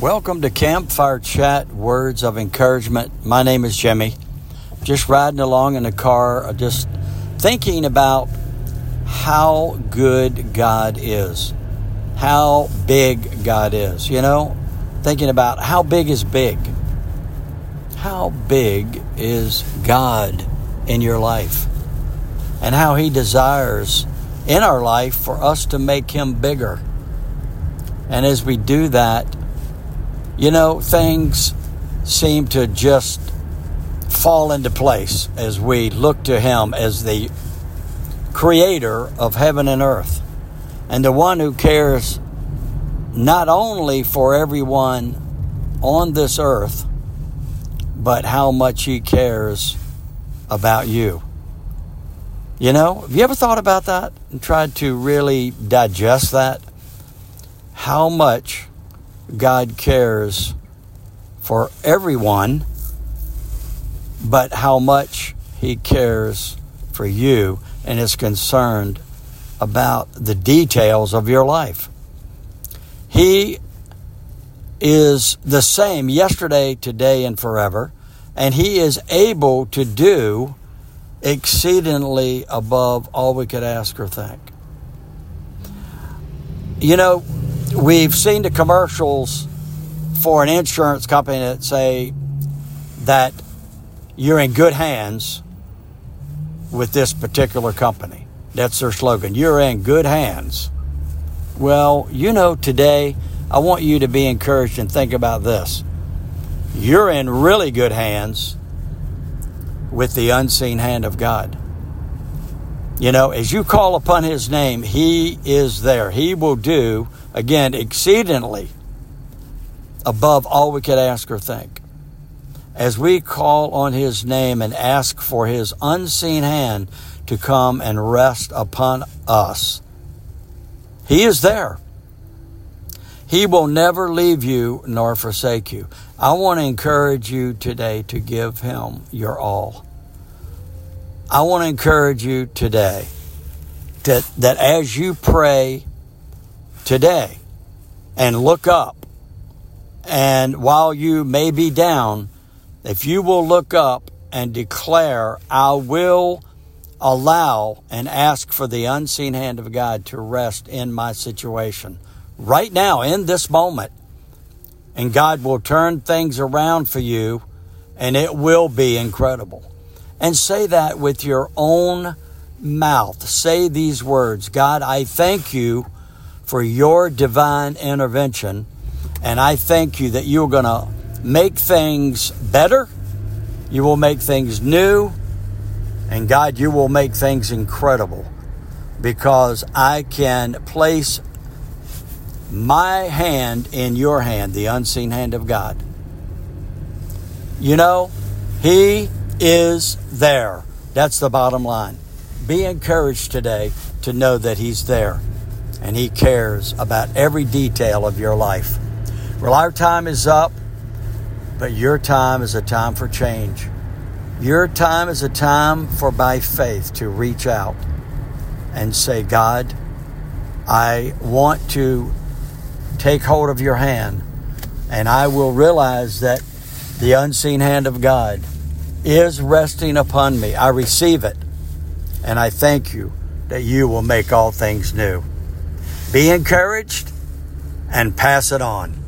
Welcome to Campfire Chat Words of Encouragement. My name is Jimmy. Just riding along in the car, uh, just thinking about how good God is, how big God is. You know, thinking about how big is big. How big is God in your life? And how He desires in our life for us to make Him bigger. And as we do that, you know, things seem to just fall into place as we look to Him as the creator of heaven and earth and the one who cares not only for everyone on this earth, but how much He cares about you. You know, have you ever thought about that and tried to really digest that? How much God cares for everyone, but how much He cares for you and is concerned about the details of your life. He is the same yesterday, today, and forever, and He is able to do exceedingly above all we could ask or think. You know, we've seen the commercials for an insurance company that say that you're in good hands with this particular company. That's their slogan. You're in good hands. Well, you know, today I want you to be encouraged and think about this. You're in really good hands with the unseen hand of God. You know, as you call upon His name, He is there. He will do, again, exceedingly above all we could ask or think. As we call on His name and ask for His unseen hand to come and rest upon us, He is there. He will never leave you nor forsake you. I want to encourage you today to give Him your all. I want to encourage you today that, that as you pray today and look up, and while you may be down, if you will look up and declare, I will allow and ask for the unseen hand of God to rest in my situation right now, in this moment, and God will turn things around for you, and it will be incredible and say that with your own mouth. Say these words God, I thank you for your divine intervention, and I thank you that you're going to make things better, you will make things new, and God, you will make things incredible because I can place my hand in your hand, the unseen hand of God. You know, He is there. That's the bottom line. Be encouraged today to know that He's there and He cares about every detail of your life. Well, our time is up, but your time is a time for change. Your time is a time for, by faith, to reach out and say, God, I want to take hold of your hand, and I will realize that the unseen hand of God is resting upon me. I receive it. And I thank you that you will make all things new. Be encouraged and pass it on.